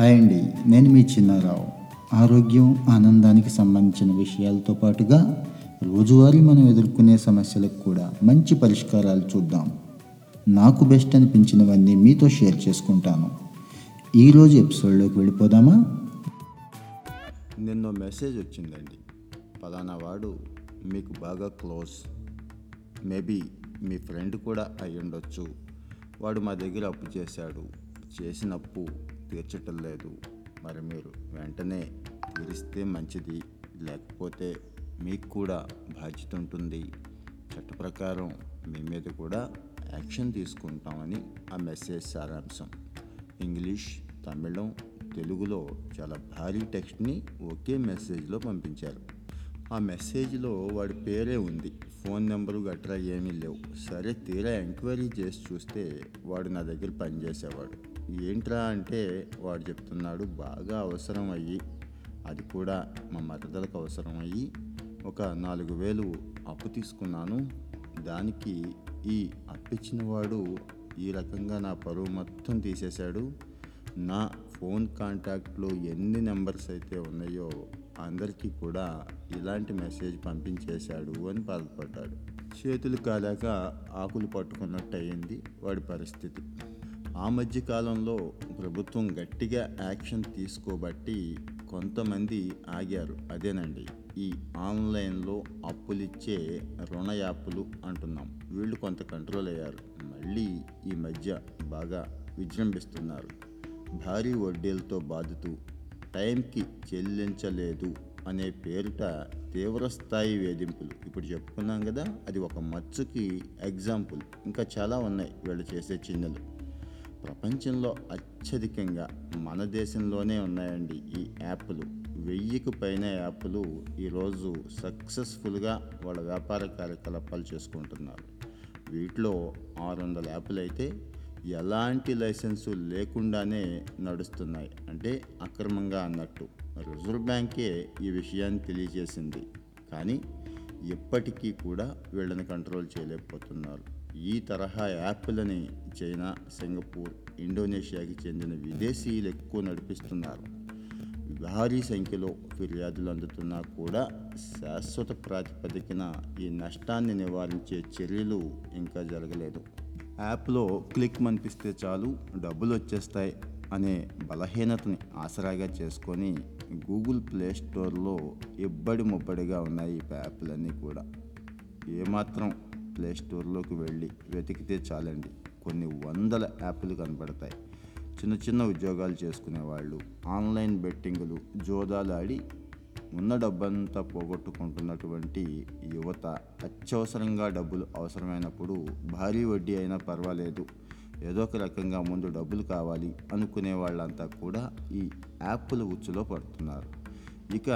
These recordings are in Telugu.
హాయ్ అండి. నేను మీ చిన్నారావు. ఆరోగ్యం ఆనందానికి సంబంధించిన విషయాలతో పాటుగా రోజువారీ మనం ఎదుర్కొనే సమస్యలకు కూడా మంచి పరిష్కారాలు చూద్దాం. నాకు బెస్ట్ అనిపించినవన్నీ మీతో షేర్ చేసుకుంటాను. ఈరోజు ఎపిసోడ్లోకి వెళ్ళిపోదామా? నిన్న మెసేజ్ వచ్చిందండి. పలానా వాడు మీకు బాగా క్లోజ్. మేబీ మీ ఫ్రెండ్ కూడా అయ్యుండొచ్చు. వాడు మా దగ్గర అప్పు చేశాడు. చేసిన అప్పు తీర్చటం లేదు మరి మీరు వెంటనే తీరిస్తే మంచిది లేకపోతే మీకు కూడా బాధ్యత ఉంటుంది. చట్ట ప్రకారం మీ మీద కూడా యాక్షన్ తీసుకుంటామని ఆ మెసేజ్ సారాంశం. ఇంగ్లీష్ తమిళం తెలుగులో చాలా భారీ టెక్స్ట్ని ఒకే మెసేజ్లో పంపించారు. ఆ మెసేజ్లో వాడి పేరే ఉంది. ఫోన్ నెంబరు గట్రా ఏమీ లేవు. సరే తీరా ఎంక్వైరీ చేసి చూస్తే వాడు నా దగ్గర పనిచేసేవాడు. ఏంట్రా అంటే వాడు చెప్తున్నాడు బాగా అవసరం అయ్యి అది కూడా మా మరదలకు అవసరం అయ్యి ఒక నాలుగు వేలు అప్పు తీసుకున్నాను. దానికి ఈ అప్పిచ్చిన వాడు ఈ రకంగా నా పరువు మొత్తం తీసేశాడు. నా ఫోన్ కాంటాక్ట్లో ఎన్ని నెంబర్స్ అయితే ఉన్నాయో అందరికీ కూడా ఇలాంటి మెసేజ్ పంపించేశాడు అని బాధపడ్డాడు. చేతులు కాలాక ఆకులు పట్టుకున్నట్టు అయ్యింది వాడి పరిస్థితి. ఆ మధ్య కాలంలో ప్రభుత్వం గట్టిగా యాక్షన్ తీసుకోబట్టి కొంతమంది ఆగారు. అదేనండి ఈ ఆన్లైన్లో అప్పులిచ్చే రుణ యాప్లు అంటున్నాం. వీళ్ళు కొంత కంట్రోల్ అయ్యారు. మళ్ళీ ఈ మధ్య బాగా విజృంభిస్తున్నారు. భారీ వడ్డీలతో బాధుతూ టైంకి చెల్లించలేదు అనే పేరిట తీవ్రస్థాయి వేధింపులు. ఇప్పుడు చెప్పుకున్నాం కదా అది ఒక మచ్చుకి ఎగ్జాంపుల్. ఇంకా చాలా ఉన్నాయి వీళ్ళు చేసే చిన్నలు. ప్రపంచంలో అత్యధికంగా మన దేశంలోనే ఉన్నాయండి ఈ యాప్లు. వెయ్యికి పైన యాప్లు ఈరోజు సక్సెస్ఫుల్గా వాళ్ళ వ్యాపార కార్యకలాపాలు చేసుకుంటున్నారు. వీటిలో ఆరు వందల యాప్లు అయితే ఎలాంటి లైసెన్సు లేకుండానే నడుస్తున్నాయి. అంటే అక్రమంగా అన్నట్టు. రిజర్వ్ బ్యాంకే ఈ విషయాన్ని తెలియజేసింది. కానీ ఇప్పటికీ కూడా వీళ్ళని కంట్రోల్ చేయలేకపోతున్నారు. ఈ తరహా యాప్లని చైనా సింగపూర్ ఇండోనేషియాకి చెందిన విదేశీయులు ఎక్కువ నడిపిస్తున్నారు భారీ సంఖ్యలో ఫిర్యాదులు అందుతున్నా కూడా శాశ్వత ప్రాతిపదికన ఈ నష్టాన్ని నివారించే చర్యలు ఇంకా జరగలేదు యాప్లో క్లిక్ మనిపిస్తే చాలు డబ్బులు వచ్చేస్తాయి అనే బలహీనతని ఆసరాగా చేసుకొని గూగుల్ ప్లే స్టోర్లో ఇబ్బడి ముబ్బడిగా ఉన్నాయి ఈ యాప్లన్నీ కూడా ఏమాత్రం ప్లే స్టోర్లోకి వెళ్ళి వెతికితే చాలండి. కొన్ని వందల యాప్లు కనబడతాయి. చిన్న చిన్న ఉద్యోగాలు చేసుకునే వాళ్ళు ఆన్లైన్ బెట్టింగులు జోదాలు ఆడి ఉన్న డబ్బంతా పోగొట్టుకుంటున్నటువంటి యువత అత్యవసరంగా డబ్బులు అవసరమైనప్పుడు భారీ వడ్డీ అయినా పర్వాలేదు. ఏదో ఒక రకంగా ముందు డబ్బులు కావాలి అనుకునే వాళ్ళంతా కూడా ఈ యాప్ల ఉచ్చులో పడుతున్నారు. ఇక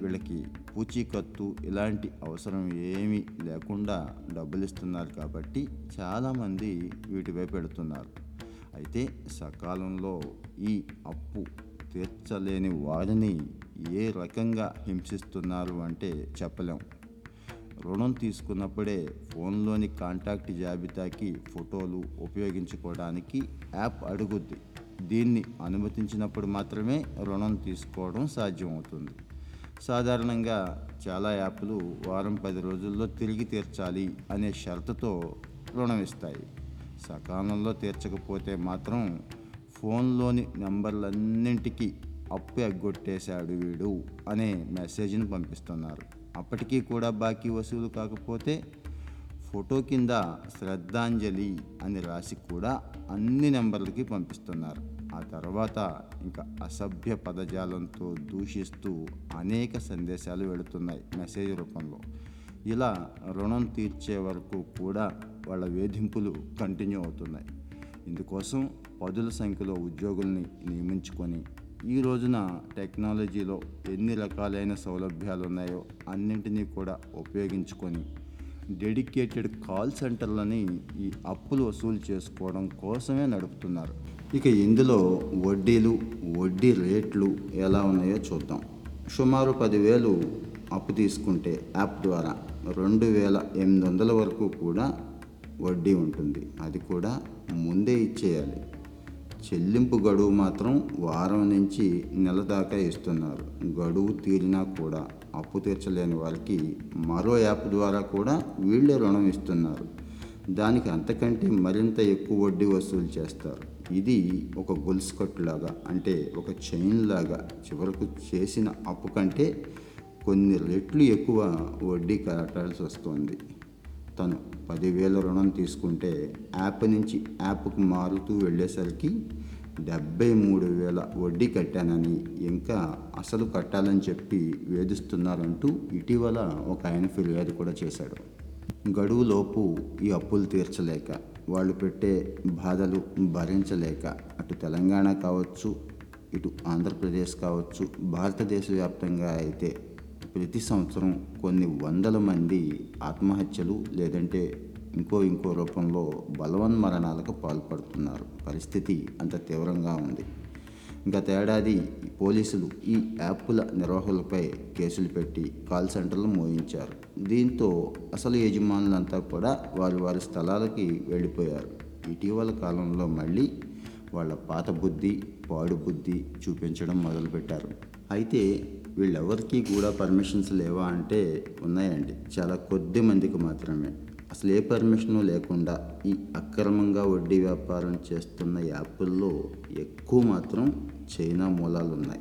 వీళ్ళకి పూచీకత్తు ఇలాంటి అవసరం ఏమీ లేకుండా డబ్బులు ఇస్తున్నారు కాబట్టి చాలామంది వీటి వైపు పెడుతున్నారు అయితే సకాలంలో ఈ అప్పు తీర్చలేని వారిని ఏ రకంగా హింసిస్తున్నారు అంటే చెప్పలేం. రుణం తీసుకున్నప్పుడే ఫోన్లోని కాంటాక్ట్ జాబితాకి ఫోటోలు ఉపయోగించుకోవడానికి యాప్ అడుగుద్ది. దీన్ని అనుమతించినప్పుడు మాత్రమే రుణం తీసుకోవడం సాధ్యమవుతుంది. సాధారణంగా చాలా యాప్లు వారం పది రోజుల్లో తిరిగి తీర్చాలి అనే షరతుతో రుణం ఇస్తాయి. సకాలంలో తీర్చకపోతే మాత్రం ఫోన్లోని నెంబర్లన్నింటికీ అప్పు ఎగ్గొట్టేశాడు వీడు అనే మెసేజ్ని పంపిస్తున్నారు. అప్పటికీ కూడా బాకీ వసూలు కాకపోతే ఫోటో కింద శ్రద్ధాంజలి అని రాసి కూడా అన్ని నెంబర్లకి పంపిస్తున్నారు. ఆ తర్వాత ఇంకా అసభ్య పదజాలంతో దూషిస్తూ అనేక సందేశాలు వెళుతున్నాయి మెసేజ్ రూపంలో. ఇలా రుణం తీర్చే వరకు కూడా వాళ్ళ వేధింపులు కంటిన్యూ అవుతున్నాయి. ఇందుకోసం పదుల సంఖ్యలో ఉద్యోగుల్ని నియమించుకొని ఈ రోజున టెక్నాలజీలో ఎన్ని రకాలైన సౌలభ్యాలు ఉన్నాయో అన్నింటినీ కూడా ఉపయోగించుకొని డెడికేటెడ్ కాల్ సెంటర్లని ఈ అప్పులు వసూలు చేసుకోవడం కోసమే నడుపుతున్నారు. ఇక ఇందులో వడ్డీలు వడ్డీ రేట్లు ఎలా ఉన్నాయో చూద్దాం. సుమారు పదివేలు అప్పు తీసుకుంటే యాప్ ద్వారా రెండు వేల ఎనిమిది వందల వరకు కూడా వడ్డీ ఉంటుంది. అది కూడా ముందే ఇచ్చేయాలి. చెల్లింపు గడువు మాత్రం వారం నుంచి నెల దాకా ఇస్తున్నారు. గడువు తీరినా కూడా అప్పు తీర్చలేని వారికి మరో యాప్ ద్వారా కూడా వీళ్ళే రుణం ఇస్తున్నారు. దానికి అంతకంటే మరింత ఎక్కువ వడ్డీ వసూలు చేస్తారు. ఇది ఒక గొలుసు కట్టులాగా అంటే ఒక చైన్ లాగా చివరకు చేసిన అప్పు కంటే కొన్ని రెట్లు ఎక్కువ వడ్డీ కట్టాల్సి వస్తుంది. తను పదివేల రుణం తీసుకుంటే యాప్ నుంచి యాప్కు మారుతూ వెళ్ళేసరికి డెబ్బై మూడు వేల వడ్డీ కట్టానని ఇంకా అసలు కట్టాలని చెప్పి వేధిస్తున్నారంటూ ఇటీవల ఒక ఆయన ఫిర్యాదు కూడా చేశాడు. గడువులోపు ఈ అప్పులు తీర్చలేక వాళ్ళు పెట్టే బాధలు భరించలేక అటు తెలంగాణ కావచ్చు ఇటు ఆంధ్రప్రదేశ్ కావచ్చు భారతదేశ వ్యాప్తంగా అయితే ప్రతి సంవత్సరం కొన్ని వందల మంది ఆత్మహత్యలు లేదంటే ఇంకో ఇంకో రూపంలో బలవన్మరణాలకు పాల్పడుతున్నారు. పరిస్థితి అంత తీవ్రంగా ఉంది. గత ఏడాది పోలీసులు ఈ యాప్ల నిర్వాహకులపై కేసులు పెట్టి కాల్ సెంటర్లు మోయించారు. దీంతో అసలు యజమానులంతా కూడా వారి వారి స్థలాలకి వెళ్ళిపోయారు. ఇటీవల కాలంలో మళ్ళీ వాళ్ళ పాత బుద్ధి పాడు బుద్ధి చూపించడం మొదలుపెట్టారు. అయితే వీళ్ళెవరికి కూడా పర్మిషన్స్ లేవా అంటే ఉన్నాయండి. చాలా కొద్ది మందికి మాత్రమే. అసలు ఏ పర్మిషను లేకుండా ఈ అక్రమంగా వడ్డీ వ్యాపారం చేస్తున్న యాప్ల్లో ఎక్కువ మాత్రం చైనా మూలాలు ఉన్నాయి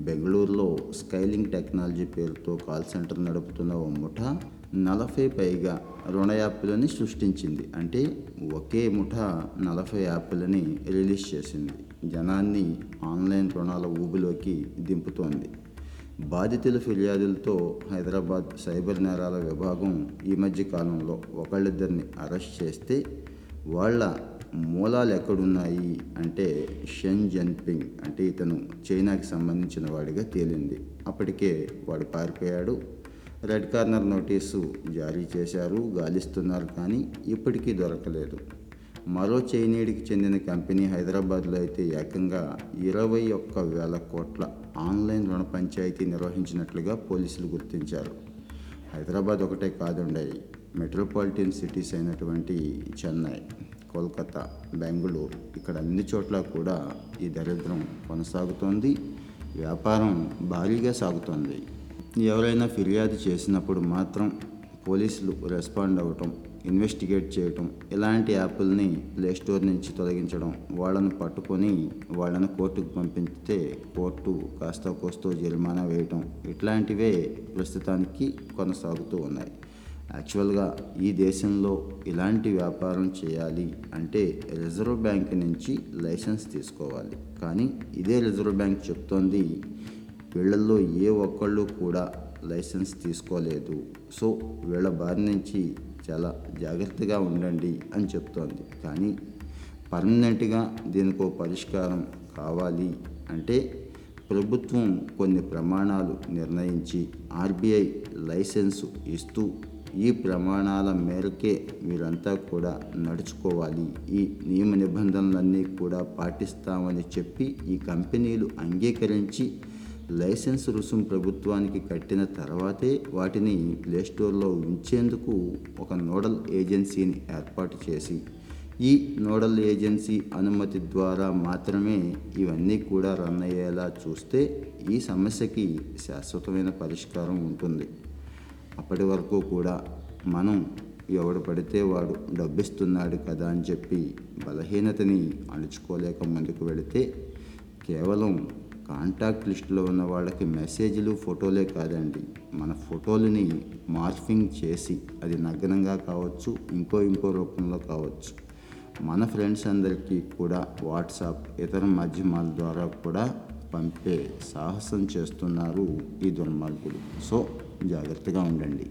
బెంగళూరులో స్కైలింగ్ టెక్నాలజీ పేరుతో కాల్ సెంటర్ నడుపుతున్న ఓ ముఠ నలభై పైగా రుణ యాప్లని సృష్టించింది. అంటే ఒకే ముఠ నలభై యాప్లని రిలీజ్ చేసింది. జనాన్ని ఆన్లైన్ రుణాల ఊబిలోకి దింపుతోంది. బాధితుల ఫిర్యాదులతో హైదరాబాద్ సైబర్ నేరాల విభాగం ఈ మధ్య కాలంలో ఒకళ్ళిద్దరిని అరెస్ట్ చేస్తే వాళ్ళ మూలాలు ఎక్కడున్నాయి అంటే షెన్ జన్పింగ్ అంటే ఇతను చైనాకి సంబంధించిన వాడిగా తేలింది. అప్పటికే వాడు పారిపోయాడు. రెడ్ కార్నర్ నోటీసు జారీ చేశారు. గాలిస్తున్నారు కానీ ఇప్పటికీ దొరకలేదు. మరో చైనీడికి చెందిన కంపెనీ హైదరాబాద్లో అయితే ఏకంగా ఇరవై ఒక్క వేల కోట్ల ఆన్లైన్ రుణ పంచాయతీ నిర్వహించినట్లుగా పోలీసులు గుర్తించారు. హైదరాబాద్ ఒకటే కాదుండాయి మెట్రోపాలిటన్ సిటీస్ అయినటువంటి చెన్నై కోల్కతా బెంగళూరు ఇక్కడ అన్ని చోట్ల కూడా ఈ దరిద్రం కొనసాగుతోంది. వ్యాపారం భారీగా సాగుతోంది. ఎవరైనా ఫిర్యాదు చేసినప్పుడు మాత్రం పోలీసులు రెస్పాండ్ అవ్వటం ఇన్వెస్టిగేట్ చేయటం ఇలాంటి యాప్ల్ని ప్లేస్టోర్ నుంచి తొలగించడం వాళ్ళను పట్టుకొని వాళ్ళను కోర్టుకు పంపిస్తే కోర్టు కాస్త కోస్తో జరిమానా వేయటం ఇట్లాంటివే ప్రస్తుతానికి కొనసాగుతూ ఉన్నాయి. యాక్చువల్గా ఈ దేశంలో ఇలాంటి వ్యాపారం చేయాలి అంటే రిజర్వ్ బ్యాంక్ నుంచి లైసెన్స్ తీసుకోవాలి. కానీ ఇదే రిజర్వ్ బ్యాంక్ చెప్తోంది వీళ్ళల్లో ఏ ఒక్కళ్ళు కూడా లైసెన్స్ తీసుకోలేదు. సో వీళ్ళ బారి నుంచి చాలా జాగ్రత్తగా ఉండండి అని చెప్తోంది. కానీ పర్మనెంట్గా దీనికి పరిష్కారం కావాలి అంటే ప్రభుత్వం కొన్ని ప్రమాణాలు నిర్ణయించి ఆర్బీఐ లైసెన్సు ఇస్తూ ఈ ప్రమాణాల మేరకే మీరంతా కూడా నడుచుకోవాలి. ఈ నియమ నిబంధనలన్నీ కూడా పాటిస్తామని చెప్పి ఈ కంపెనీలు అంగీకరించి లైసెన్స్ రుసుం ప్రభుత్వానికి కట్టిన తర్వాతే వాటిని ప్లేస్టోర్లో ఉంచేందుకు ఒక నోడల్ ఏజెన్సీని ఏర్పాటు చేసి ఈ నోడల్ ఏజెన్సీ అనుమతి ద్వారా మాత్రమే ఇవన్నీ కూడా రన్ అయ్యేలా చూస్తే ఈ సమస్యకి శాశ్వతమైన పరిష్కారం ఉంటుంది. అప్పటి వరకు కూడా మనం ఎవడు పడితే వాడు డబ్బిస్తున్నాడు కదా అని చెప్పి బలహీనతని అణుచుకోలేక ముందుకు వెళితే కేవలం కాంటాక్ట్ లిస్టులో ఉన్న వాళ్ళకి మెసేజ్లు ఫోటోలే కాదండి. మన ఫోటోలని మార్ఫింగ్ చేసి అది నగ్నంగా కావచ్చు ఇంకో ఇంకో రూపంలో కావచ్చు. మన ఫ్రెండ్స్ అందరికీ కూడా వాట్సాప్ ఇతర మాధ్యమాల ద్వారా కూడా పంపే సాహసం చేస్తున్నారు ఈ దుర్మార్గులు. సో జాగ్రత్తగా ఉండండి.